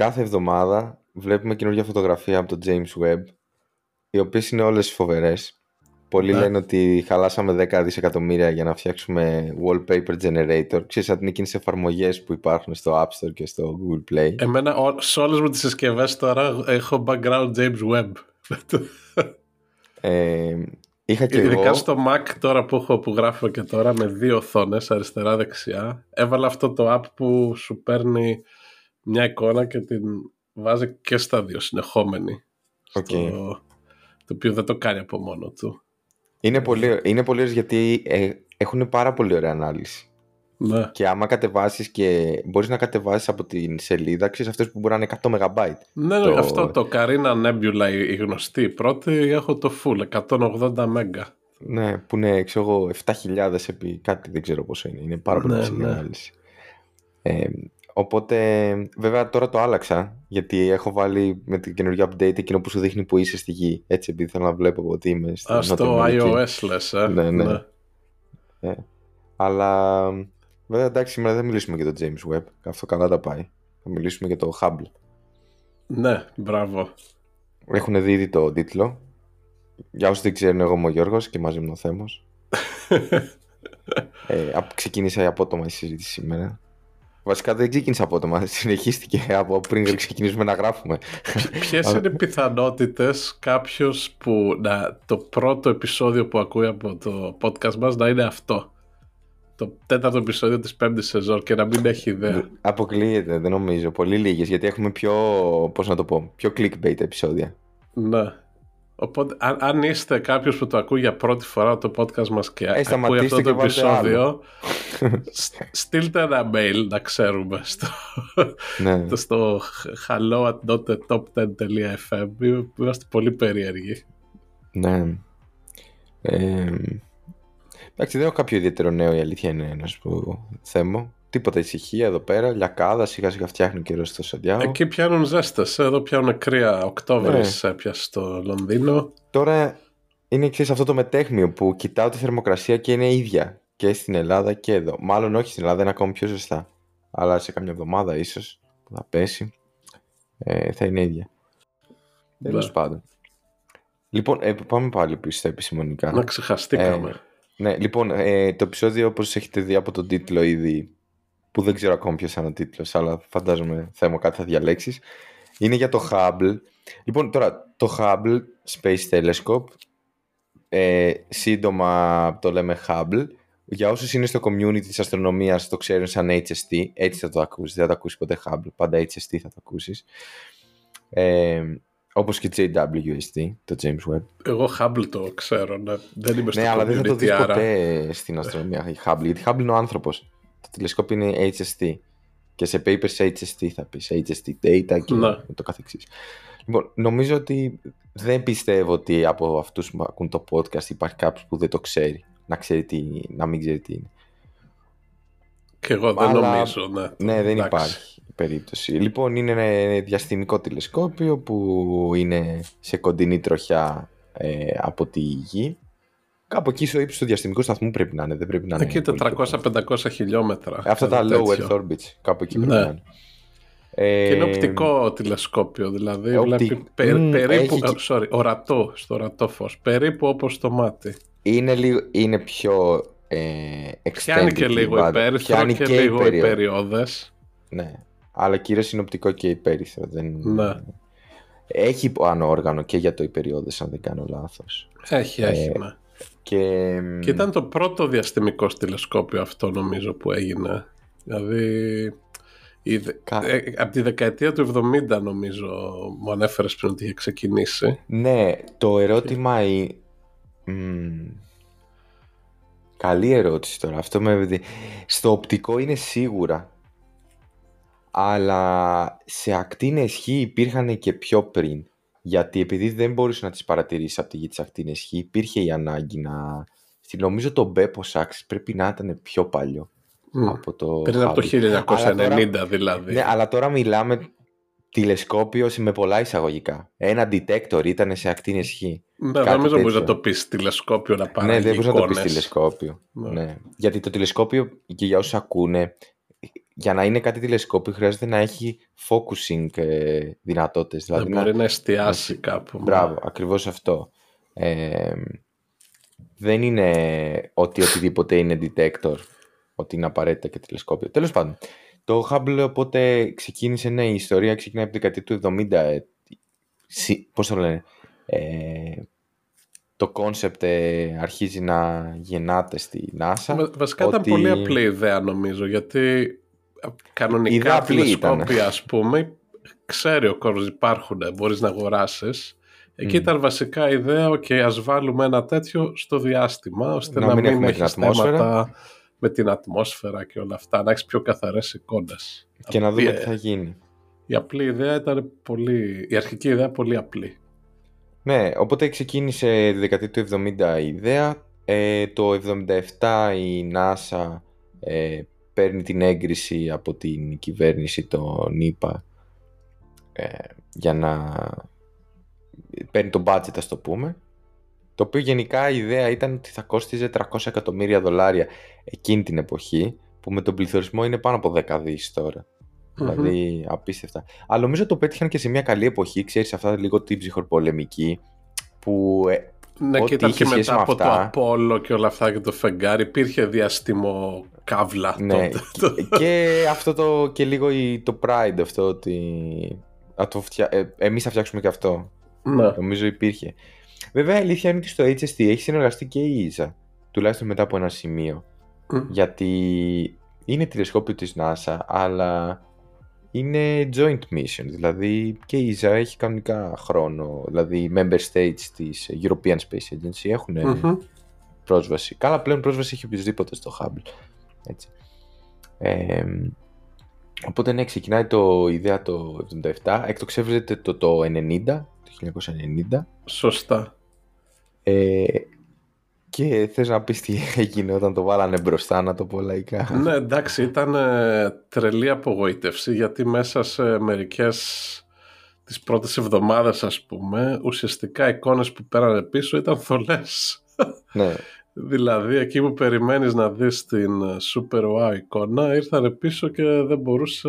Κάθε εβδομάδα βλέπουμε καινούργια φωτογραφία από το James Webb, οι οποίες είναι όλες φοβερές. Πολλοί Ναι. λένε ότι χαλάσαμε 10 δισεκατομμύρια για να φτιάξουμε wallpaper generator. Ξέρεις, από εκείνες εφαρμογές που υπάρχουν στο App Store και στο Google Play. Εμένα ο- σε όλες μου τις συσκευές τώρα έχω background James Webb. Ε, είχα και Ειδικά εγώ... στο Mac τώρα που έχω που γράφω και τώρα με δύο οθόνες αριστερά δεξιά έβαλα αυτό το app που σου παίρνει μια εικόνα και την βάζει και στα δύο συνεχόμενη. Οκ. Στο- Το οποίο δεν το κάνει από μόνο του. Είναι πολύ, είναι πολύ ωραίες γιατί ε, έχουν πάρα πολύ ωραία ανάλυση. Ναι. Και άμα κατεβάσεις και μπορείς να κατεβάσεις από την σελίδα, ξέρεις αυτές που μπορεί να είναι 100 MB. Ναι, ναι, Το- αυτό το Carina Nebula η η γνωστή η πρώτη έχω το full 180 μέγα. Ναι, που είναι, ξέρω εγώ, 7.000 επί κάτι, δεν ξέρω πόσο είναι. Είναι πάρα πολύ Ναι, ψηλή ναι. ανάλυση. Ε, οπότε, βέβαια τώρα το άλλαξα, γιατί έχω βάλει με την καινούργια update εκείνο που σου δείχνει που είσαι στη γη. Έτσι, επειδή θέλω να βλέπω ότι είμαι στη Α, στο Νότια Αμερική. iOS λες, ε; Ναι, ναι. Αλλά, βέβαια, εντάξει, σήμερα δεν θα μιλήσουμε για το James Webb. Αυτό καλά τα πάει. Θα μιλήσουμε για το Hubble. Ναι, μπράβο. Έχουν δει ήδη το τίτλο. Για όσους δεν ξέρουν, εγώ είμαι ο Γιώργος και μαζί μου ο Θέμος. ε, απ- ξεκίνησε απότομα η συζήτηση σήμερα. Βασικά δεν ξεκίνησε απότομα, συνεχίστηκε από πριν ξεκινήσουμε να γράφουμε. Ποιες είναι οι πιθανότητες κάποιος που να, το πρώτο επεισόδιο που ακούει από το podcast μας να είναι αυτό; Το τέταρτο επεισόδιο της πέμπτης σεζόν και να μην έχει ιδέα. Αποκλείεται, δεν νομίζω. Πολύ λίγες, γιατί έχουμε πιο, πώς να το πω, πιο clickbait επεισόδια. ναι. Οπότε, αν, αν είστε κάποιος που το ακούει για πρώτη φορά το podcast μας και ακούει Ε, σταματήστε αυτό το και βάλτε επεισόδιο, σ- στείλτε ένα mail να ξέρουμε στο, ναι. στο hello at top10.fm. Είμαστε πολύ περίεργοι. ναι. Ε, εντάξει, δεν έχω κάποιο ιδιαίτερο νέο, η αλήθεια είναι να σου πω θέμα. Τίποτα ησυχία εδώ πέρα, λιακάδα, σιγά σιγά φτιάχνει καιρό στο Σαντιάγο. Εκεί πιάνουν ζέστες, εδώ πιάνουν κρύα. Οκτώβρης Ναι. έπιασε στο Λονδίνο. Τώρα είναι εξής αυτό το μετέχμιο που κοιτάω τη θερμοκρασία και είναι ίδια και στην Ελλάδα και εδώ. Μάλλον όχι στην Ελλάδα, είναι ακόμη πιο ζεστά. Αλλά σε καμιά εβδομάδα ίσως που θα πέσει ε, θα είναι ίδια. Τέλος Ναι. πάντων. Λοιπόν, ε, πάμε πάλι πίσω στα επιστημονικά. Να ξεχαστήκαμε. Ναι, λοιπόν, ε, το επεισόδιο όπως έχετε δει από τον τίτλο ήδη, που δεν ξέρω ακόμα ποιος είναι ο τίτλος, αλλά φαντάζομαι θέμα κάτι θα διαλέξεις, είναι για το Hubble. Λοιπόν, τώρα, το Hubble Space Telescope, ε, σύντομα το λέμε Hubble, για όσους είναι στο community της αστρονομίας το ξέρουν σαν HST, έτσι θα το ακούσεις, δεν θα το ακούσεις ποτέ Hubble, πάντα HST θα το ακούσεις. Ε, όπως και JWST, το James Webb. Εγώ Hubble το ξέρω, ναι. δεν είμαι στο Ναι, αλλά δεν θα το community, δεις άρα- ποτέ στην αστρονομία η Hubble, γιατί Hubble είναι ο άνθρωπος. Το τηλεσκόπιο είναι HST. Και σε papers HST θα πεις, HST data και Ναι. το καθεξής. Λοιπόν, νομίζω ότι δεν πιστεύω ότι από αυτούς που ακούν το podcast υπάρχει κάποιος που δεν το ξέρει. Να, ξέρει τι, να μην ξέρει τι είναι. Και εγώ δεν Αλλά- νομίζω, ναι. Ναι, δεν Εντάξει. υπάρχει περίπτωση. Λοιπόν, είναι ένα διαστημικό τηλεσκόπιο που είναι σε κοντινή τροχιά ε, από τη Γη. Κάπου εκεί στο ύψος του διαστημικού σταθμού πρέπει να είναι, δεν πρέπει να είναι. Εκεί πολύ πιο πάνω. 400-500 χιλιόμετρα. Αυτά τα κάτι low τέτοιο. Earth orbits, κάπου εκεί πρέπει Ναι. να είναι. Ε, Και είναι οπτικό τηλεσκόπιο, δηλαδή οπτικ- βλέπει πε- Μμ, περίπου, έχει ε, και- sorry, ορατό, στο ορατό φως, περίπου όπως το μάτι. Είναι, λίγο, είναι πιο ε, Πιάνει και extended λίγο η band. υπέρυθρο Πιάνει και, λίγο υπέριο. υπεριόδες. Ναι. Αλλά κυρίως είναι οπτικό και υπέρυθρο. Δεν... Ναι. Έχει πάνω όργανο και για το υπεριόδες, αν δεν κάνω λάθος. Έχει, έχει, ναι. Και, Και ήταν το πρώτο διαστημικό τηλεσκόπιο αυτό νομίζω που έγινε. Δηλαδή, η δε- Κα- ε, από τη δεκαετία του 70 νομίζω μου ανέφερες πριν ότι είχε ξεκινήσει. Ναι, το ερώτημα είναι... Καλή ερώτηση τώρα. Αυτό με... Στο οπτικό είναι σίγουρα. Αλλά σε ακτίνες χ υπήρχαν και πιο πριν. Γιατί επειδή δεν μπορούσε να τις παρατηρήσεις από τη γη της ακτίνες χ, υπήρχε η ανάγκη να... Στη- Νομίζω το Bepos Axis πρέπει να ήταν πιο παλιό Μμ. από το Πριν από το Hubble. Αλλά 1990 τώρα- δηλαδή. Ναι, αλλά τώρα μιλάμε τηλεσκόπιο με πολλά εισαγωγικά. Ένα detector ήταν σε ακτίνες Χ. Ναι, Κάτι δεν νομίζω μπορείς τέτοιο. να το πεις τηλεσκόπιο να πάρει. Ναι, δεν μπορείς να το πεις τηλεσκόπιο. Ναι. Ναι. Γιατί το τηλεσκόπιο, και για όσους ακούνε, για να είναι κάτι τηλεσκόπιο χρειάζεται να έχει focusing ε, δυνατότητες. Δεν Δηλαδή να, μπορεί να εστιάσει να- κάπου. Μπράβο, ακριβώς αυτό. Ε, δεν είναι ότι οτιδήποτε είναι detector, ότι είναι απαραίτητα και τηλεσκόπιο. Τέλος πάντων, το Hubble οπότε ξεκίνησε, ναι, η ιστορία ξεκινάει από την δεκαετία του 70. Ε, συ- πώς το λένε, ε, το concept ε, αρχίζει να γεννάται στη NASA. Βα- Βασικά ήταν ότι- πολύ απλή ιδέα νομίζω γιατί ε, Η ιδέα κανονικά απλή τηλεσκόπια ας πούμε ξέρει ο κόσμος υπάρχουν, μπορείς να αγοράσεις. Εκεί Μμ. ήταν βασικά η ιδέα, ok, ας βάλουμε ένα τέτοιο στο διάστημα ώστε Να να, μην μην, έχουμε έχεις την ατμόσφαιρα. θέματα με την ατμόσφαιρα και όλα αυτά, να έχεις πιο καθαρές εικόνες. και να δούμε Ε, τι θα γίνει. Η απλή ιδέα ήταν πολύ, η αρχική ιδέα πολύ απλή. Ναι, οπότε ξεκίνησε τη δεκαετία του 70 η ιδέα. Ε, το 77 η NASA ε, παίρνει την έγκριση από την κυβέρνηση των ΗΠΑ ε, για να παίρνει το budget ας το πούμε το οποίο γενικά η ιδέα ήταν ότι θα κόστιζε 300 εκατομμύρια δολάρια εκείνη την εποχή που με τον πληθωρισμό είναι πάνω από 10 δις τώρα Δηλαδή απίστευτα. Αλλά νομίζω το πέτυχαν και σε μια καλή εποχή, ξέρεις αυτά λίγο την ψυχροπολεμική που ε, Ναι, Ό,τι και ήταν είχε και σχέση μετά με από το αυτά. Απόλλω και όλα αυτά και το φεγγάρι. Υπήρχε διαστημό καύλα ναι, τότε. και, και αυτό το και λίγο η- το pride αυτό ότι α, το φτια... ε, εμείς θα φτιάξουμε και αυτό. ναι. Νομίζω υπήρχε. Βέβαια η αλήθεια είναι ότι στο HST έχει συνεργαστεί και η ΙΖΑ, τουλάχιστον μετά από ένα σημείο. Μμ. Γιατί είναι τηλεσκόπιο της NASA, αλλά είναι joint mission, δηλαδή και η ΙΖΑ έχει κανονικά χρόνο, δηλαδή οι member states της European Space Agency έχουν Μμμ. πρόσβαση. Καλά πλέον πρόσβαση έχει οποιοδήποτε στο Hubble. Έτσι. Ε, οπότε ναι, ξεκινάει το η ιδέα το 77, εκτοξεύεται το, το 90, το 1990 Σωστά. ε, και θες να πεις τι έγινε όταν το βάλανε μπροστά, να το πω λαϊκά. ναι, εντάξει, ήταν ε, τρελή απογοήτευση γιατί μέσα σε μερικές τις πρώτες εβδομάδες ας πούμε ουσιαστικά οι εικόνες που πέρανε πίσω ήταν θολές. ναι. δηλαδή εκεί που περιμένεις να δεις την ε, super wow εικόνα ήρθαν πίσω και δεν μπορούσε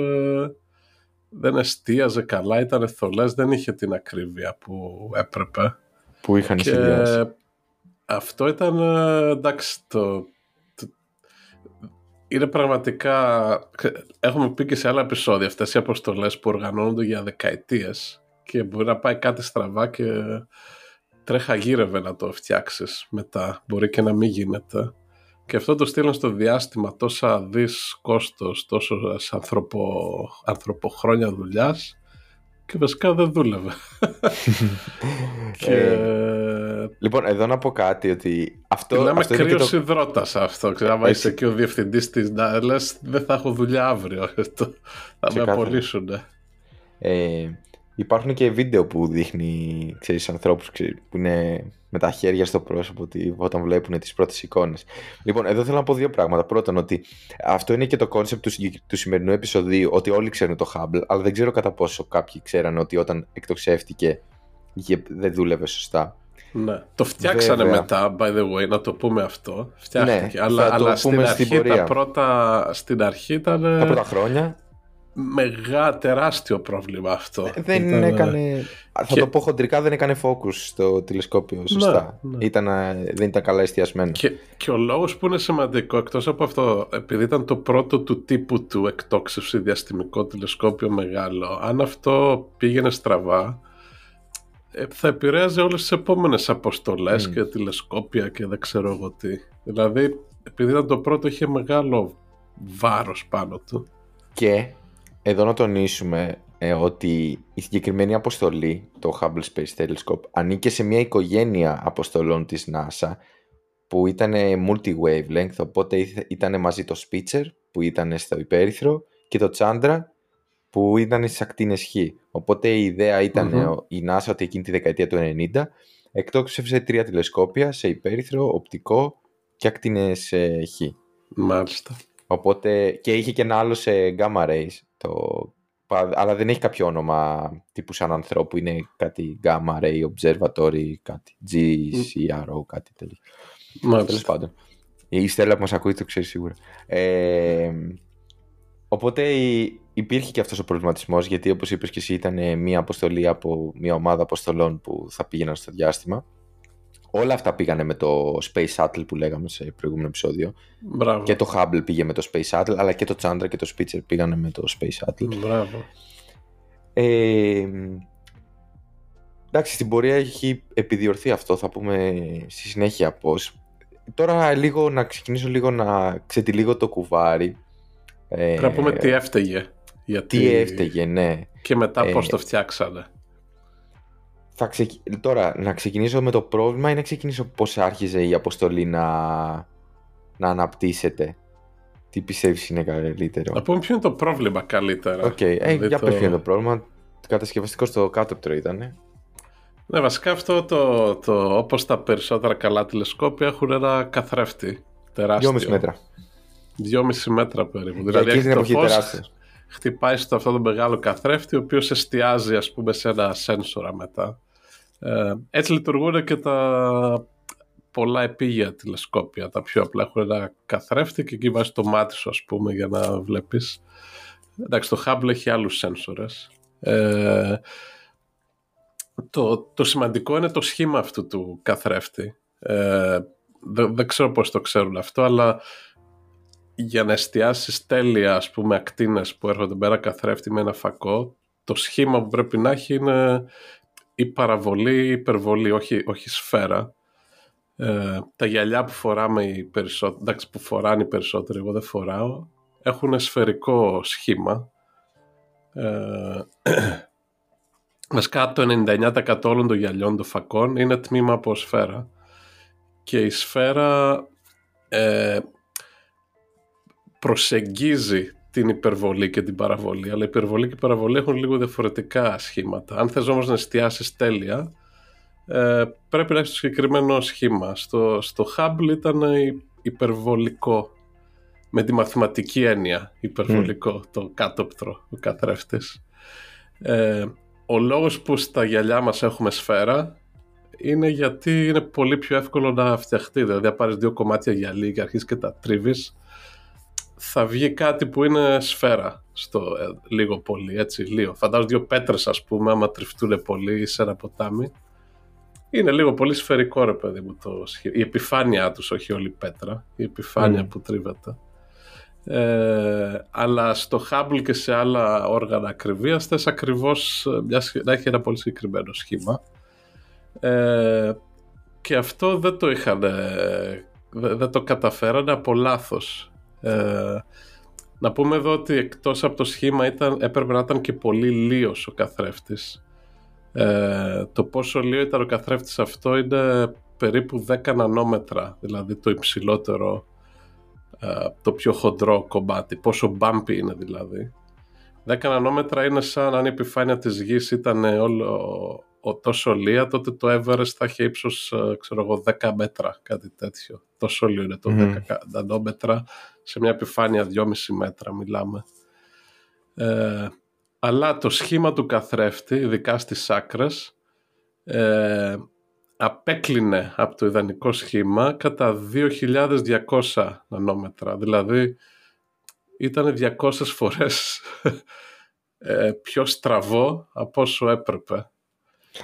δεν εστίαζε καλά, ήταν θολές, δεν είχε την ακρίβεια που έπρεπε. Που είχαν Και σχεδιάσει. Αυτό ήταν ε, εντάξει το, το- είναι πραγματικά έχουμε πει και σε άλλα επεισόδια αυτές οι αποστολές που οργανώνονται για δεκαετίες και μπορεί να πάει κάτι στραβά και τρέχα γύρευε να το φτιάξεις μετά μπορεί και να μην γίνεται. Και αυτό το στείλαν στο διάστημα τόσα δις κόστος τόσο ανθρωπο, ανθρωποχρόνια δουλειάς και βασικά δεν δούλευε και Ε, λοιπόν, εδώ να πω κάτι ότι αυτό, Μιλάμε αυτό είναι και κρύος το... υδρότας αυτό. Ξέρω, άμα Έτσι. είσαι εκεί ο διευθυντής της λες, δεν θα έχω δουλειά αύριο. Το- θα με Ξεκάθαρα. απολύσουν. Ε, υπάρχουν και βίντεο που δείχνει, ξέρεις, ανθρώπους ξέρεις, που είναι με τα χέρια στο πρόσωπο ότι, όταν βλέπουν τις πρώτες εικόνες. Λοιπόν, εδώ θέλω να πω δύο πράγματα. Πρώτον, ότι αυτό είναι και το κόνσεπτ του, συγκεκ- του σημερινού επεισοδίου, ότι όλοι ξέρουν το Hubble, αλλά δεν ξέρω κατά πόσο κάποιοι ξέραν ότι όταν εκτοξεύτηκε είχε- δεν δούλευε σωστά. Ναι. Το φτιάξανε Βέβαια. μετά, by the way, να το πούμε αυτό. Φτιάχτηκε. Ναι, αλλά θα το αλλά στην, πούμε στην αρχή, πορεία. τα πρώτα, στην αρχή ήταν Τα πρώτα χρόνια μεγά τεράστιο πρόβλημα αυτό. δεν Ήταν, έκανε. Θα και- το πω χοντρικά, δεν έκανε focus στο τηλεσκόπιο σωστά. ναι. Ήταν, ε, δεν ήταν καλά εστιασμένο. Και, και ο λόγος που είναι σημαντικό, εκτός από αυτό, επειδή ήταν το πρώτο του τύπου του εκτόξευση διαστημικό τηλεσκόπιο μεγάλο, αν αυτό πήγαινε στραβά, ε, θα επηρέαζε όλες τις επόμενες αποστολές Μμ. και τηλεσκόπια και δεν ξέρω εγώ τι. Δηλαδή, επειδή ήταν το πρώτο, είχε μεγάλο βάρος πάνω του. Και εδώ να τονίσουμε ε, ότι η συγκεκριμένη αποστολή, το Hubble Space Telescope, ανήκε σε μια οικογένεια αποστολών της NASA που ήταν multi-wavelength, οπότε ήταν μαζί το Spitzer που ήταν στο υπέρυθρο και το Chandra που ήταν στις ακτίνες Χ. Οπότε η ιδέα ήταν Μμμ. ε, η NASA ότι εκείνη τη δεκαετία του 90 εκτόξευσε τρία τηλεσκόπια σε υπέρυθρο, οπτικό και ακτίνες ε, Χ. Μάλιστα. Οπότε και είχε και ένα άλλο σε gamma rays το, αλλά δεν έχει κάποιο όνομα τύπου σαν ανθρώπου. Είναι κάτι Gamma Ray Observatory, κάτι GCRO, κάτι τέτοιο. Τέλος πάντων. Η Στέλλα που μας ακούει το ξέρει σίγουρα. Ε, οπότε υπήρχε και αυτός ο προβληματισμός, γιατί όπως είπες και εσύ, ήταν μια αποστολή από μια ομάδα αποστολών που θα πήγαιναν στο διάστημα. Όλα αυτά πήγανε με το Space Shuttle που λέγαμε σε προηγούμενο επεισόδιο. Μπράβο. Και το Hubble πήγε με το Space Shuttle, αλλά και το Chandra και το Spitzer πήγανε με το Space Shuttle. Μπράβο. Ε, εντάξει, στην πορεία έχει επιδιορθεί αυτό, θα πούμε στη συνέχεια πώς. Τώρα λίγο να ξεκινήσω λίγο να ξετυλίγω το κουβάρι. Ε, Πρέπει να πούμε τι έφταιγε. Γιατί... Τι έφταιγε, ναι. Και μετά πώς ε, το φτιάξανε. Θα Τώρα, να ξεκινήσω με το πρόβλημα ή να ξεκινήσω πώς άρχιζε η αποστολή να, να αναπτύσσεται; Τι πιστεύεις είναι καλύτερο; Να πούμε ποιο είναι το πρόβλημα καλύτερα. OK, okay. ε, για το... ποιο είναι το πρόβλημα. Το κατασκευαστικό στο κάτωπτρο ήταν. Ναι, βασικά αυτό το, το όπως τα περισσότερα καλά τηλεσκόπια έχουν ένα καθρέφτη τεράστιο. 2,5 μέτρα. 2,5 μέτρα περίπου. Δηλαδή έχεις το φως, χτυπάει στο αυτό το μεγάλο καθρέφτη, ο οποίος εστιάζει ας πούμε σε ένα σένσορα μετά. Ε, έτσι λειτουργούν και τα πολλά επίγεια τηλεσκόπια. Τα πιο απλά έχουν ένα καθρέφτη και εκεί βάζει το μάτι σου ας πούμε για να βλέπεις. Εντάξει, το Hubble έχει άλλους σένσορες. Ε, το, το σημαντικό είναι το σχήμα αυτού του καθρέφτη. Ε, δεν, δεν ξέρω πώς το ξέρουν αυτό, αλλά για να εστιάσεις τέλεια ας πούμε ακτίνες που έρχονται πέρα καθρέφτη με ένα φακό, το σχήμα που πρέπει να έχει είναι η παραβολή ή υπερβολή, όχι, όχι σφαίρα. Ε, τα γυαλιά που φοράμε οι περισσότεροι, εντάξει που φοράνε οι περισσότεροι, εγώ δεν φοράω, έχουν σφαιρικό σχήμα. Ε, Βασικά το 99% όλων των γυαλιών των φακών είναι τμήμα από σφαίρα. Και η σφαίρα ε, προσεγγίζει την υπερβολή και την παραβολή. Αλλά η υπερβολή και η παραβολή έχουν λίγο διαφορετικά σχήματα. Αν θες όμως να εστιάσεις τέλεια, ε, πρέπει να έχεις το συγκεκριμένο σχήμα. Στο, στο Hubble ήταν υπερβολικό. Με τη μαθηματική έννοια υπερβολικό το κάτωπτρο, ο καθρέφτης. Ε, ο λόγος που στα γυαλιά μας έχουμε σφαίρα είναι γιατί είναι πολύ πιο εύκολο να φτιαχτεί. Δηλαδή, αν πάρεις δύο κομμάτια γυαλί και αρχίσεις και τα τρίβεις, θα βγει κάτι που είναι σφαίρα στο ε, λίγο πολύ, έτσι, λίγο. Φαντάζομαι δύο πέτρες, ας πούμε, άμα τριφτούν πολύ σε ένα ποτάμι. Είναι λίγο πολύ σφαιρικό, ρε παιδί μου, το, η επιφάνειά τους, όχι όλη η πέτρα, η επιφάνεια mm. που τρίβεται. Ε, αλλά στο Hubble και σε άλλα όργανα ακριβίας θες ακριβώς ε, να έχει ένα πολύ συγκεκριμένο σχήμα ε, και αυτό δεν το είχαν δεν το καταφέρανε από λάθος. Ε, να πούμε εδώ ότι εκτός από το σχήμα ήταν, έπρεπε να ήταν και πολύ λίος ο καθρέφτης ε, το πόσο λίος ήταν ο καθρέφτης αυτό είναι περίπου 10 νανόμετρα δηλαδή το υψηλότερο ε, το πιο χοντρό κομμάτι, πόσο bumpy είναι δηλαδή. 10 νανόμετρα είναι σαν αν η επιφάνεια της γης ήταν όλο ο, τόσο λία, τότε το Everest θα είχε ύψος, ε, ξέρω εγώ, 10 μέτρα, κάτι τέτοιο. Τόσο λίγο είναι το 10 νανόμετρα, σε μια επιφάνεια 2,5 μέτρα μιλάμε. Ε, αλλά το σχήμα του καθρέφτη, ειδικά στις άκρες, ε, απέκλεινε από το ιδανικό σχήμα κατά 2.200 νανόμετρα. Δηλαδή ήταν 200 φορές ε, πιο στραβό από όσο έπρεπε.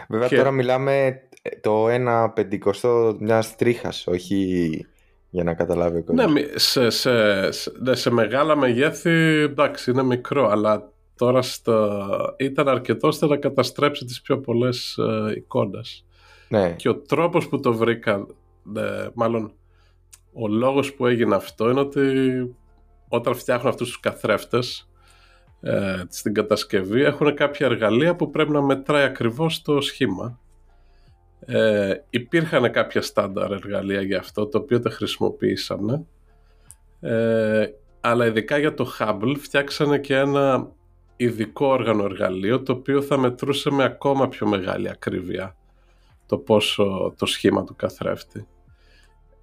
Βέβαια τώρα μιλάμε το 1 πεντηκοστό μιας τρίχας, όχι για να καταλάβει ο κόσμος. Ναι, σε, σε, σε, ναι, σε μεγάλα μεγέθη εντάξει είναι μικρό, αλλά τώρα στο... ήταν αρκετό ώστε να καταστρέψει τις πιο πολλές ε, εικόνες. Ναι. Και ο τρόπος που το βρήκα, ναι, μάλλον ο λόγος που έγινε αυτό είναι ότι όταν φτιάχνουν αυτούς τους καθρέφτες ε, στην κατασκευή έχουν κάποια εργαλεία που πρέπει να μετράει ακριβώς το σχήμα. Ε, υπήρχαν κάποια στάνταρ εργαλεία για αυτό, το οποίο τα χρησιμοποιήσανε. Ε, αλλά ειδικά για το Hubble φτιάξανε και ένα ειδικό όργανο εργαλείο το οποίο θα μετρούσε με ακόμα πιο μεγάλη ακρίβεια το πόσο το σχήμα του καθρέφτη.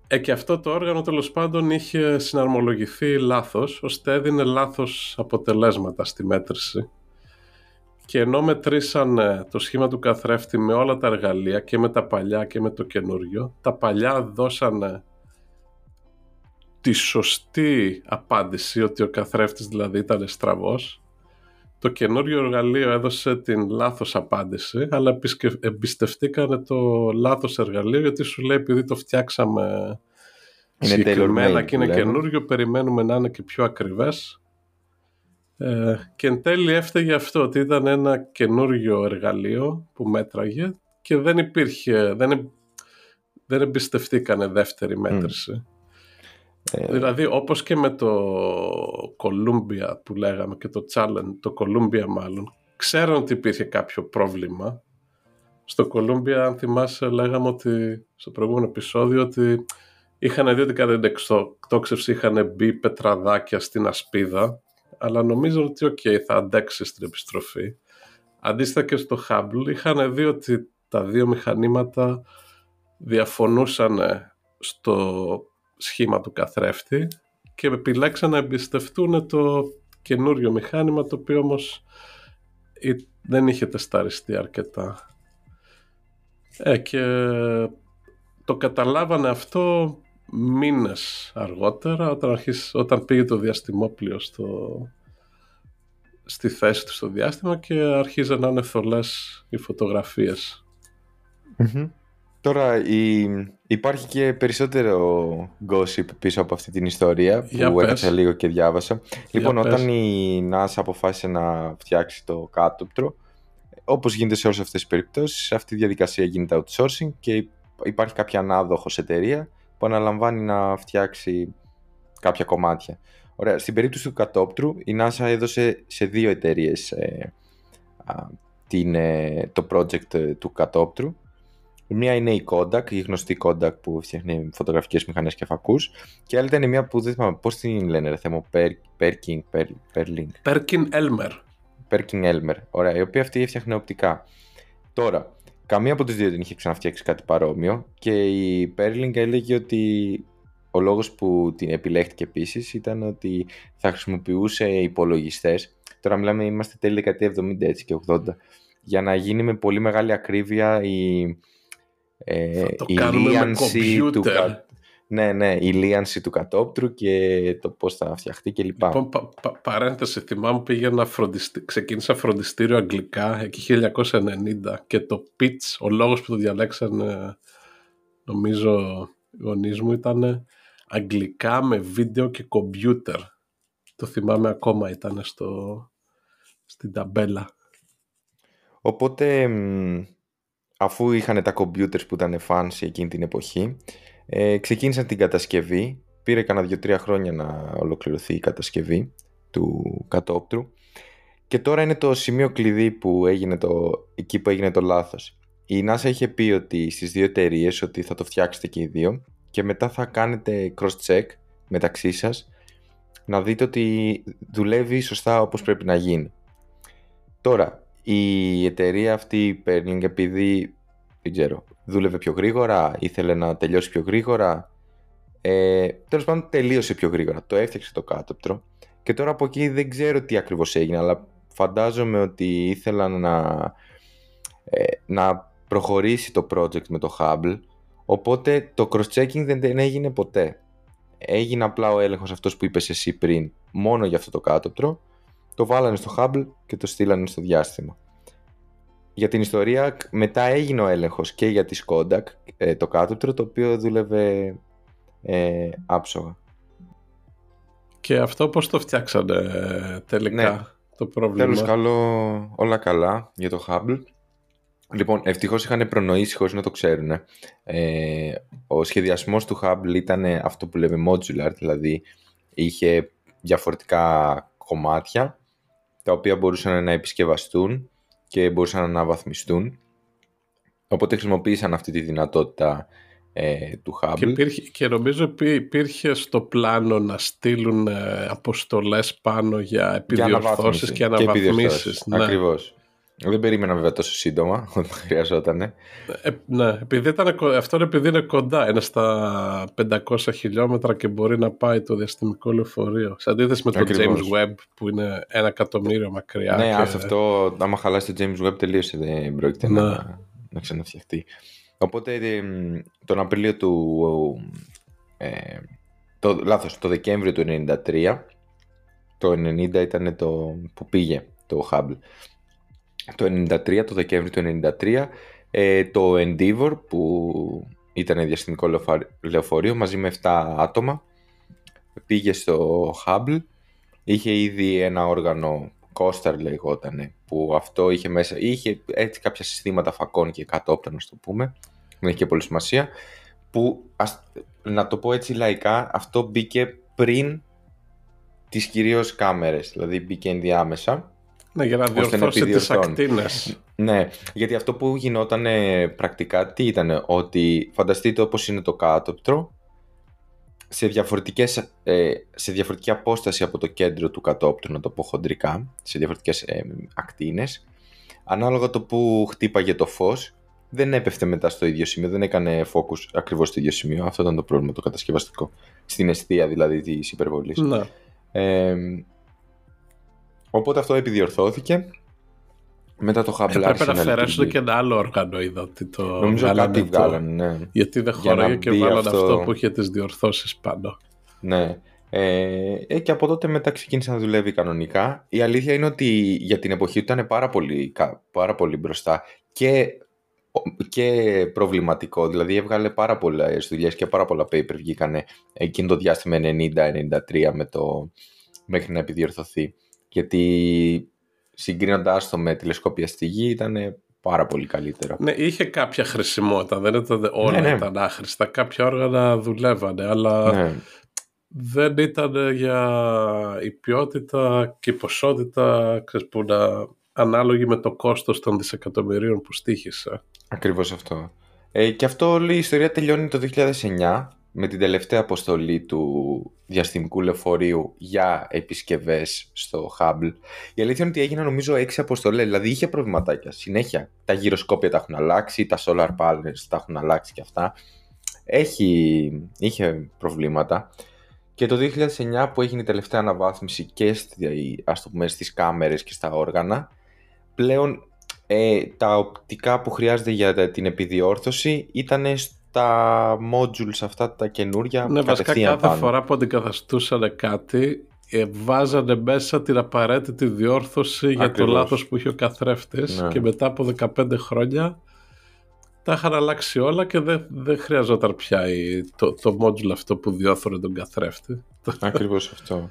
Ε, και αυτό το όργανο τέλος πάντων είχε συναρμολογηθεί λάθος, ώστε έδινε λάθος αποτελέσματα στη μέτρηση. και ενώ μετρήσανε το σχήμα του καθρέφτη με όλα τα εργαλεία και με τα παλιά και με το καινούριο, τα παλιά δώσανε τη σωστή απάντηση ότι ο καθρέφτης δηλαδή ήταν στραβός. Το καινούριο εργαλείο έδωσε την λάθος απάντηση, αλλά εμπιστευτήκανε το λάθος εργαλείο γιατί σου λέει επειδή το φτιάξαμε είναι συγκεκριμένα και είναι καινούριο, περιμένουμε να είναι και πιο ακριβές ε, και εν τέλει έφταιγε αυτό ότι ήταν ένα καινούριο εργαλείο που μέτραγε και δεν υπήρχε, δεν, δεν εμπιστευτήκανε δεύτερη μέτρηση. Ε, δηλαδή όπως και με το Columbia που λέγαμε και το Challenge, το Columbia μάλλον, ξέρουν ότι υπήρχε κάποιο πρόβλημα. Στο Columbia αν θυμάσαι λέγαμε ότι στο προηγούμενο επεισόδιο ότι είχαν δει ότι κατά την εκτόξευση είχαν μπει πετραδάκια στην ασπίδα αλλά νομίζω ότι οκ, θα αντέξει στην επιστροφή. Αντίστοιχα και στο Hubble είχαν δει ότι τα δύο μηχανήματα διαφωνούσαν στο σχήμα του καθρέφτη και επιλέξαν να εμπιστευτούν το καινούριο μηχάνημα το οποίο όμως δεν είχε τεσταριστεί αρκετά. Ε, και το καταλάβανε αυτό μήνες αργότερα όταν, αρχίς, όταν πήγε το διαστημόπλιο στο, στη θέση του στο διάστημα και αρχίζαν να είναι θολές οι φωτογραφιες Τώρα η, υπάρχει και περισσότερο gossip πίσω από αυτή την ιστορία που έκατσα λίγο και διάβασα. λοιπόν, όταν η NASA αποφάσισε να φτιάξει το κάτωπτρο, όπως γίνεται σε όλες αυτές τις περιπτώσεις, αυτή η διαδικασία γίνεται outsourcing και υπάρχει κάποια ανάδοχος εταιρεία που αναλαμβάνει να φτιάξει κάποια κομμάτια. Ωραία. Στην περίπτωση του κατόπτρου, η NASA έδωσε σε δύο εταιρείες ε, ε, το project ε, του κατόπτρου. Η μία είναι η Kodak, η γνωστή Kodak που φτιάχνει φωτογραφικές μηχανές και φακούς και άλλη ήταν μια που δεν θυμάμαι πώς την λένε ρε θέμα, Perkin, Perling. Perkin Elmer. Perkin Elmer, ωραία, η οποία αυτή έφτιαχνε οπτικά. Τώρα, Καμία από τις δύο δεν είχε ξαναφτιάξει κάτι παρόμοιο και η Perling έλεγε ότι ο λόγος που την επιλέχθηκε επίσης ήταν ότι θα χρησιμοποιούσε υπολογιστές. Τώρα μιλάμε, είμαστε τέλη δεκαετία 70 έτσι και 80. Για να γίνει με πολύ μεγάλη ακρίβεια η, ε, η λίανση του, ναι, ναι, η λίανση του κατόπτρου και το πώς θα φτιαχτεί κλπ. Λοιπόν, πα, πα, παρένθεση, θυμάμαι πήγαινα φροντιστή, ξεκίνησα φροντιστήριο αγγλικά εκεί 1990 και το pitch, ο λόγος που το διαλέξανε νομίζω οι γονείς μου ήταν αγγλικά με βίντεο και κομπιούτερ. Το θυμάμαι ακόμα ήταν στο, στην ταμπέλα. Οπότε αφού είχαν τα κομπιούτερς που ήταν fancy εκείνη την εποχή ε, ξεκίνησαν την κατασκευή. Πήρε κανένα δύο-τρία χρόνια να ολοκληρωθεί η κατασκευή του κατόπτρου. Και τώρα είναι το σημείο κλειδί που έγινε το, εκεί που έγινε το λάθος. Η NASA είχε πει ότι στις δύο εταιρείες ότι θα το φτιάξετε και οι δύο και μετά θα κάνετε cross-check μεταξύ σας να δείτε ότι δουλεύει σωστά όπως πρέπει να γίνει. Τώρα, η εταιρεία αυτή παίρνει επειδή δεν ξέρω, δούλευε πιο γρήγορα, ήθελε να τελειώσει πιο γρήγορα. Ε, Τέλος πάντων, τελείωσε πιο γρήγορα. Το έφτιαξε το κάτωπτρο. Και τώρα από εκεί δεν ξέρω τι ακριβώς έγινε, αλλά φαντάζομαι ότι ήθελαν να, ε, να προχωρήσει το project με το Hubble, οπότε το cross-checking δεν, έγινε ποτέ. Έγινε απλά ο έλεγχος αυτός που είπες εσύ πριν, μόνο για αυτό το κάτωπτρο, το βάλανε στο Hubble και το στείλανε στο διάστημα για την ιστορία μετά έγινε ο έλεγχος και για τη Kodak ε, το κάτωπτρο το οποίο δούλευε ε, άψογα. Και αυτό πώς το φτιάξανε ε, τελικά ναι. το πρόβλημα; Τέλος καλό, όλα καλά για το Hubble. Λοιπόν, ευτυχώς είχαν προνοήσει χωρίς να το ξέρουν. Ε, ο σχεδιασμός του Hubble ήταν αυτό που λέμε modular, δηλαδή είχε διαφορετικά κομμάτια τα οποία μπορούσαν να επισκευαστούν και μπορούσαν να αναβαθμιστούν. Οπότε χρησιμοποίησαν αυτή τη δυνατότητα ε, του Hubble. Και, υπήρχε, και νομίζω υπήρχε στο πλάνο να στείλουν ε, αποστολές πάνω για επιδιορθώσεις και αναβαθμίσεις. Και ναι. Ακριβώς. Δεν περίμενα βέβαια τόσο σύντομα όταν χρειαζόταν. Ε, ναι, επειδή ήταν, αυτό είναι επειδή είναι κοντά, είναι στα 500 χιλιόμετρα και μπορεί να πάει το διαστημικό λεωφορείο. Σε αντίθεση με το James Webb που είναι ένα εκατομμύριο μακριά. Ναι, και... αυτό, άμα χαλάσει το James Webb τελείωσε, δεν πρόκειται να, ναι. να ξαναφτιαχτεί. Οπότε τον Απρίλιο του... Ε, το, λάθος, το Δεκέμβριο του 1993, το 90 ήταν το που πήγε το Hubble. Το 93, το Δεκέμβριο του 1993, ε, το Endeavour που ήταν διαστημικό λεωφορείο μαζί με 7 άτομα πήγε στο Hubble. Είχε ήδη ένα όργανο Coaster λεγόταν που αυτό είχε μέσα είχε έτσι κάποια συστήματα φακών και κατόπτα να το πούμε δεν έχει και πολύ σημασία που να το πω έτσι λαϊκά αυτό μπήκε πριν τις κυρίως κάμερες δηλαδή μπήκε ενδιάμεσα ναι, για να διορθώσει τις ακτίνες. Ναι, γιατί αυτό που γινόταν πρακτικά τι ήταν, ότι φανταστείτε όπως είναι το κάτωπτρο, σε, διαφορετικές, ε, σε διαφορετική απόσταση από το κέντρο του κατόπτρου, να το πω χοντρικά, σε διαφορετικές ε, ακτίνες, ανάλογα το που χτύπαγε το φως, δεν έπεφτε μετά στο ίδιο σημείο, δεν έκανε focus ακριβώς στο ίδιο σημείο. Αυτό ήταν το πρόβλημα το κατασκευαστικό. Στην αιστεία δηλαδή της υπερβολής. Ναι. Ε, Οπότε αυτό επιδιορθώθηκε. Μετά το Hubble Έπρεπε να αφαιρέσουν και ένα άλλο όργανο, είδα ότι το Νομίζω κάτι βγάλανε, ναι. Γιατί δεν χωράει και βάλανε αυτό... αυτό που είχε τις διορθώσεις πάνω. Ναι. Ε, ε, και από τότε μετά ξεκίνησε να δουλεύει κανονικά. Η αλήθεια είναι ότι για την εποχή του ήταν πάρα πολύ, πάρα πολύ μπροστά και, και προβληματικό. Δηλαδή έβγαλε πάρα πολλές δουλειές και πάρα πολλά paper βγήκανε εκείνο το διάστημα 90-93 με το, μέχρι να επιδιορθωθεί γιατί συγκρίνοντάς το με τηλεσκόπια στη γη ήταν πάρα πολύ καλύτερο. Ναι, είχε κάποια χρησιμότητα, δεν ήταν όλα ναι, ναι. ήταν άχρηστα. Κάποια όργανα δουλεύανε, αλλά ναι. δεν ήταν για η ποιότητα και η ποσότητα ξέρεις, που να ανάλογη με το κόστος των δισεκατομμυρίων που στήχησε. Ακριβώς αυτό. Ε, και αυτό όλη η ιστορία τελειώνει το 2009 με την τελευταία αποστολή του διαστημικού λεωφορείου για επισκευές στο Hubble. Η αλήθεια είναι ότι έγιναν νομίζω έξι αποστολές, δηλαδή είχε προβληματάκια συνέχεια. Τα γυροσκόπια τα έχουν αλλάξει, τα solar panels τα έχουν αλλάξει και αυτά. Έχει, είχε προβλήματα. Και το 2009 που έγινε η τελευταία αναβάθμιση και στη, ας το πούμε, στις κάμερες και στα όργανα, πλέον ε, τα οπτικά που χρειάζεται για την επιδιόρθωση ήταν τα modules αυτά τα καινούρια ναι, βασικά κάθε φορά που αντικαθαστούσαν κάτι ε, βάζανε μέσα την απαραίτητη διόρθωση για το λάθος που είχε ο καθρέφτης ναι. και μετά από 15 χρόνια τα είχαν αλλάξει όλα και δεν, δεν χρειαζόταν πια το, το module αυτό που διόρθωνε τον καθρέφτη. Ακριβώς αυτό.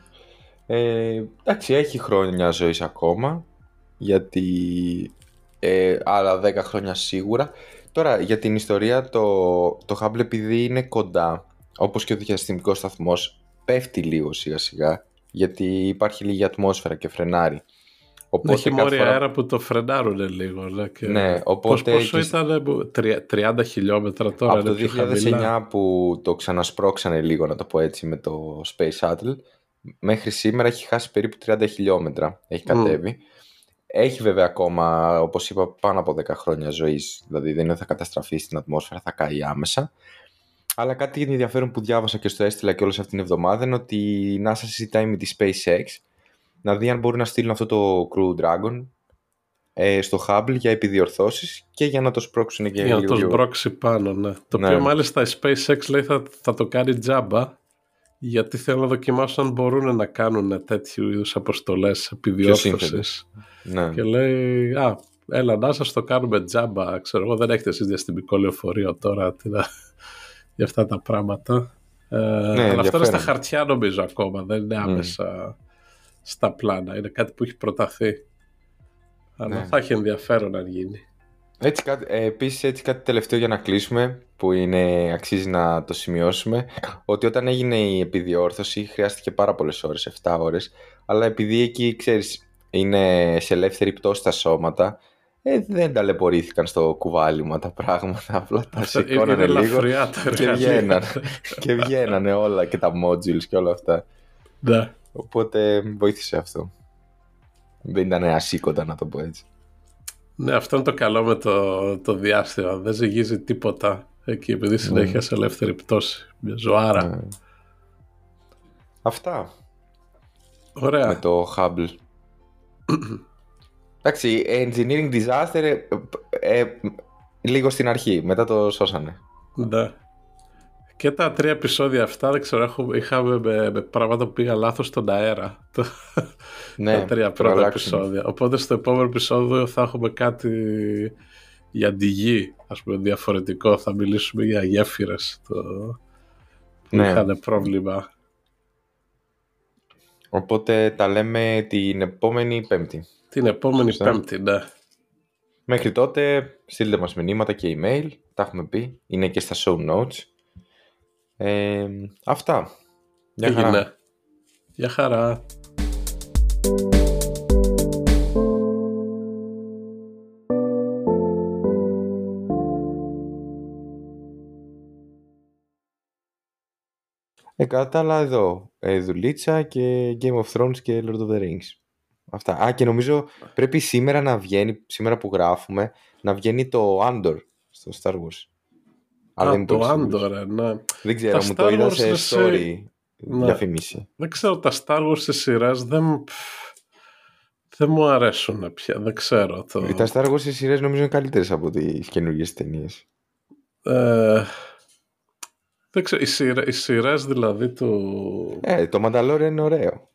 Ε, εντάξει, έχει χρόνια ζωής ακόμα γιατί ε, άλλα 10 χρόνια σίγουρα Τώρα, για την ιστορία, το, το Hubble επειδή είναι κοντά, όπως και ο διαστημικός σταθμός, πέφτει λίγο σιγά σιγά, γιατί υπάρχει λίγη ατμόσφαιρα και φρενάρει. Οπότε έχει μόρια φορά... αέρα που το φρενάρουν λίγο. Ναι, και... ναι οπότε... πόσο ήταν, 30 χιλιόμετρα τώρα. Από το 2009 που το ξανασπρώξανε λίγο, να το πω έτσι, με το Space Shuttle, μέχρι σήμερα έχει χάσει περίπου 30 χιλιόμετρα. Έχει κατέβει. Έχει βέβαια ακόμα, όπως είπα, πάνω από 10 χρόνια ζωής. Δηλαδή δεν είναι ότι θα καταστραφεί στην ατμόσφαιρα, θα καεί άμεσα. Αλλά κάτι ενδιαφέρον που διάβασα και στο έστειλα και όλη αυτή την εβδομάδα είναι ότι η NASA συζητάει με τη SpaceX να δει αν μπορούν να στείλουν αυτό το Crew Dragon ε, στο Hubble για επιδιορθώσεις και για να το σπρώξουν και για να το σπρώξει πάνω, ναι. Το ναι. οποίο μάλιστα η SpaceX λέει θα, θα το κάνει τζάμπα γιατί θέλω να δοκιμάσουν αν μπορούν να κάνουν τέτοιου είδους αποστολές επιδιόρθωση. Ναι. Και λέει, Α, έλα να σας το κάνουμε τζάμπα. Ξέρω εγώ, δεν έχετε εσείς διαστημικό λεωφορείο τώρα τι να... για αυτά τα πράγματα. Ε, ναι, αλλά αυτό είναι στα χαρτιά νομίζω ακόμα, δεν είναι άμεσα στα πλάνα. Είναι κάτι που έχει προταθεί. Αλλά ναι. θα έχει ενδιαφέρον αν γίνει. Έτσι, ε, επίσης έτσι κάτι τελευταίο για να κλείσουμε που είναι, αξίζει να το σημειώσουμε ότι όταν έγινε η επιδιόρθωση χρειάστηκε πάρα πολλές ώρες, 7 ώρες αλλά επειδή εκεί ξέρεις είναι σε ελεύθερη πτώση τα σώματα ε, δεν ταλαιπωρήθηκαν στο κουβάλιμα τα πράγματα απλά τα σηκώνανε λίγο και βγαίνανε, και βγαίνανε όλα και τα modules και όλα αυτά. Ναι. οπότε βοήθησε αυτό. Δεν ήταν ασήκοντα να το πω έτσι. Ναι, αυτό είναι το καλό με το, το διάστημα. Δεν ζυγίζει τίποτα εκεί επειδή συνέχεια σε ελεύθερη πτώση. Μια ζωάρα. Ναι. Αυτά Ωραία. με το Hubble. Εντάξει, engineering disaster ε, ε, λίγο στην αρχή, μετά το σώσανε. Ναι. Και τα τρία επεισόδια αυτά, δεν ξέρω, έχουμε, είχαμε με, με πράγματα που πήγα λάθος στον αέρα. Το- Ναι, τα τρία το πρώτα αλλάξουμε. επεισόδια. Οπότε στο επόμενο επεισόδιο θα έχουμε κάτι για τη γη, ας πούμε, διαφορετικό. Θα μιλήσουμε για γέφυρες το... που Ναι. είχαν πρόβλημα. Οπότε τα λέμε την επόμενη Πέμπτη. Την επόμενη Σωστά. Πέμπτη, ναι. Μέχρι τότε στείλτε μας μηνύματα και email, τα έχουμε πει, είναι και στα show notes. Ε, αυτά. Γεια χαρά. Έγινε. Γεια χαρά. Ε, κατά τα άλλα εδώ, ε, δουλίτσα και Game of Thrones και Lord of the Rings. Αυτά. Α, και νομίζω πρέπει σήμερα να βγαίνει, σήμερα που γράφουμε, να βγαίνει το Andor στο Star Wars. Αλλά Α, δεν είμαι το πολύ σίγουρος. Άντορ, ναι. Δεν ξέρω, Τα μου το Star είδα Wars σε σε- story Ναι. διαφήμιση. Δεν ξέρω, τα Star Wars στις σειρές δεν... Δεν μου αρέσουν πια, δεν ξέρω. Το... Ε, Τα Star Wars οι σειρές νομίζω είναι καλύτερες από τις καινούργιες ταινίες. Ε, δεν ξέρω, οι, σειρέ, οι σειρές δηλαδή του... Ε, το Mandalorian είναι ωραίο.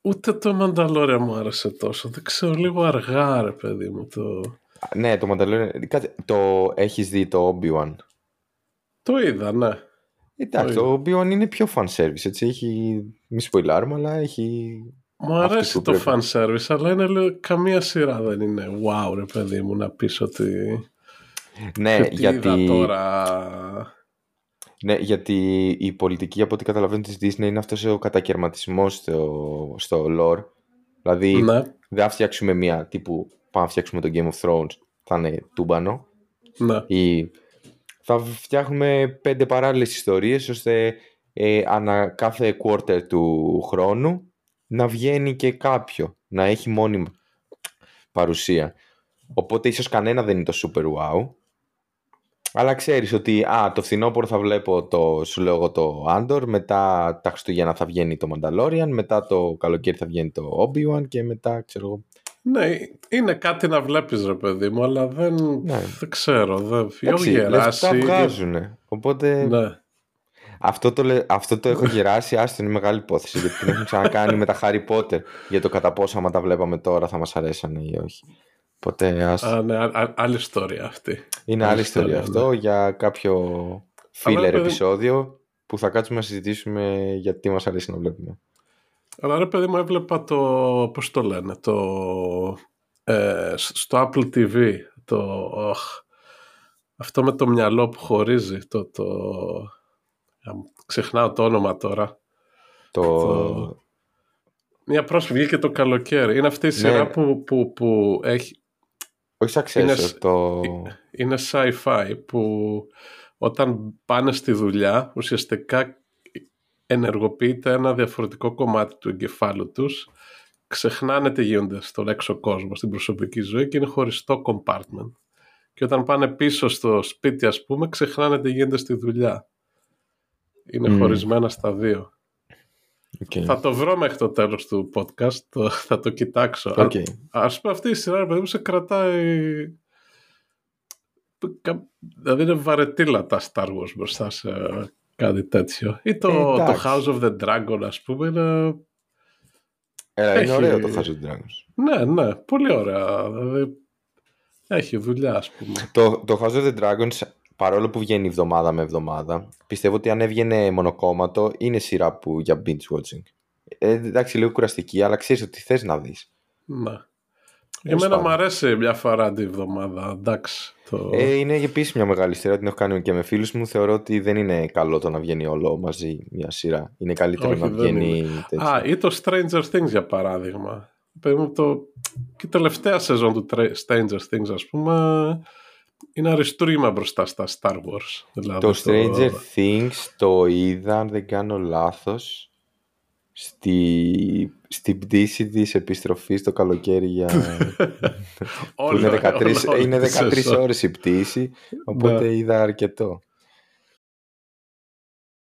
Ούτε το Μανταλόρια μου άρεσε τόσο. Δεν ξέρω, λίγο αργά ρε παιδί μου το... Α, Ναι, το Mandalorian. Κάτσε, το έχεις δει το Obi-Wan; Το είδα, ναι. Εντάξει, Το το Obi-Wan είναι πιο fan service, έτσι. Έχει, μη σποιλάρουμε, αλλά έχει... Μου Αυτή αρέσει που το πρέπει. fan service, αλλά είναι λίγο, καμία σειρά δεν είναι wow ρε παιδί μου να πεις ότι... Ναι, και τι γιατί, είδα τώρα... ναι, γιατί η πολιτική, από ό,τι καταλαβαίνω της Disney, είναι αυτός ο κατακαιρματισμός στο, στο lore. Δηλαδή, Ναι, δεν θα φτιάξουμε μία τύπου, πάμε να φτιάξουμε το Game of Thrones, θα είναι τούμπανο. ναι. ή θα φτιάχνουμε πέντε παράλληλες ιστορίες ώστε ε, ανά κάθε quarter του χρόνου να βγαίνει και κάποιο, να έχει μόνιμη παρουσία. Οπότε ίσως κανένα δεν είναι το super wow. Αλλά ξέρεις ότι α, το φθινόπωρο θα βλέπω το, σου λέω εγώ το Andor, μετά τα Χριστούγεννα θα βγαίνει το Mandalorian, μετά το καλοκαίρι θα βγαίνει το Obi-Wan και μετά ξέρω εγώ. Ναι, είναι κάτι να βλέπεις ρε παιδί μου, αλλά δεν, Ναι. δεν ξέρω. Δεν... Έχω Εντάξει, γεράσει. λεφτά βγάζουνε. Οπότε Ναι. Αυτό το, λε- αυτό το έχω γεράσει, άστο είναι μεγάλη υπόθεση. Γιατί την έχουμε ξανακάνει με τα Harry Potter. Για το κατά πόσο άμα τα βλέπαμε τώρα θα μας αρέσανε ή όχι. Οπότε ας... Α, ναι, α- α- άλλη ιστορία αυτή. είναι άλλη άλλη ιστορία ιστορία, αυτό για κάποιο filler παιδί- επεισόδιο που θα κάτσουμε να συζητήσουμε γιατί μας αρέσει να βλέπουμε. Αλλά ρε παιδί μου έβλεπα το, πώς το λένε, το, ε, στο Apple TV, το, οχ, αυτό με το μυαλό που χωρίζει, το, το, α, ξεχνάω το όνομα τώρα. Το... Το- Μια πρόσφυγη βγήκε το καλοκαίρι. Είναι αυτή η Ναι. σειρά που, που, που έχει, Όχι Successor, είναι σ- το... είναι sci-fi που όταν πάνε στη δουλειά ουσιαστικά ενεργοποιείται ένα διαφορετικό κομμάτι του εγκεφάλου τους ξεχνάνε τι γίνονται στον έξω κόσμο, στην προσωπική ζωή και είναι χωριστό compartment. Και όταν πάνε πίσω στο σπίτι ας πούμε ξεχνάνε τι γίνεται στη δουλειά. Είναι Μμμ. χωρισμένα στα δύο. Οκ. Θα το βρω μέχρι το τέλος του podcast, το, θα το κοιτάξω. Οκ. Α πούμε αυτή η σειρά, ρε παιδί μου, σε κρατάει. κα- Δηλαδή είναι βαρετίλα τα Star Wars μπροστά σε κάτι τέτοιο. Ή το, Ε, το εντάξει. House of the Dragon, ας πούμε, είναι... Έλα, είναι έχει- ωραίο το House of Dragons. Ναι, ναι, πολύ ωραία. Δηλαδή, έχει δουλειά, ας πούμε. Το, το House of the Dragons, παρόλο που βγαίνει εβδομάδα με εβδομάδα, πιστεύω ότι αν έβγαινε μονοκόμματο, είναι σειρά που για binge watching. Ε, εντάξει, λίγο κουραστική, αλλά ξέρεις ότι θες να δεις. Ναι. Για μένα πάντων. μου αρέσει μια φορά τη βδομάδα, εντάξει. Το... Ε, είναι επίσης μια μεγάλη σειρά, την έχω κάνει και με φίλους μου. Θεωρώ ότι δεν είναι καλό το να βγαίνει όλο μαζί μια σειρά. Είναι καλύτερο Όχι, να δεν βγαίνει τέτοιο. Α, ή το Stranger Things για παράδειγμα. Παιδί μου, το... Και η τελευταία σεζόν του Tra- Stranger Things, ας πούμε, είναι αριστούργημα μπροστά στα Star Wars. Δηλαδή, το Stranger Things το είδα, αν δεν κάνω λάθος, στη, στην πτήση της επιστροφής το καλοκαίρι για... που είναι 13, είναι 13 ώρες η πτήση, οπότε ναι. είδα αρκετό.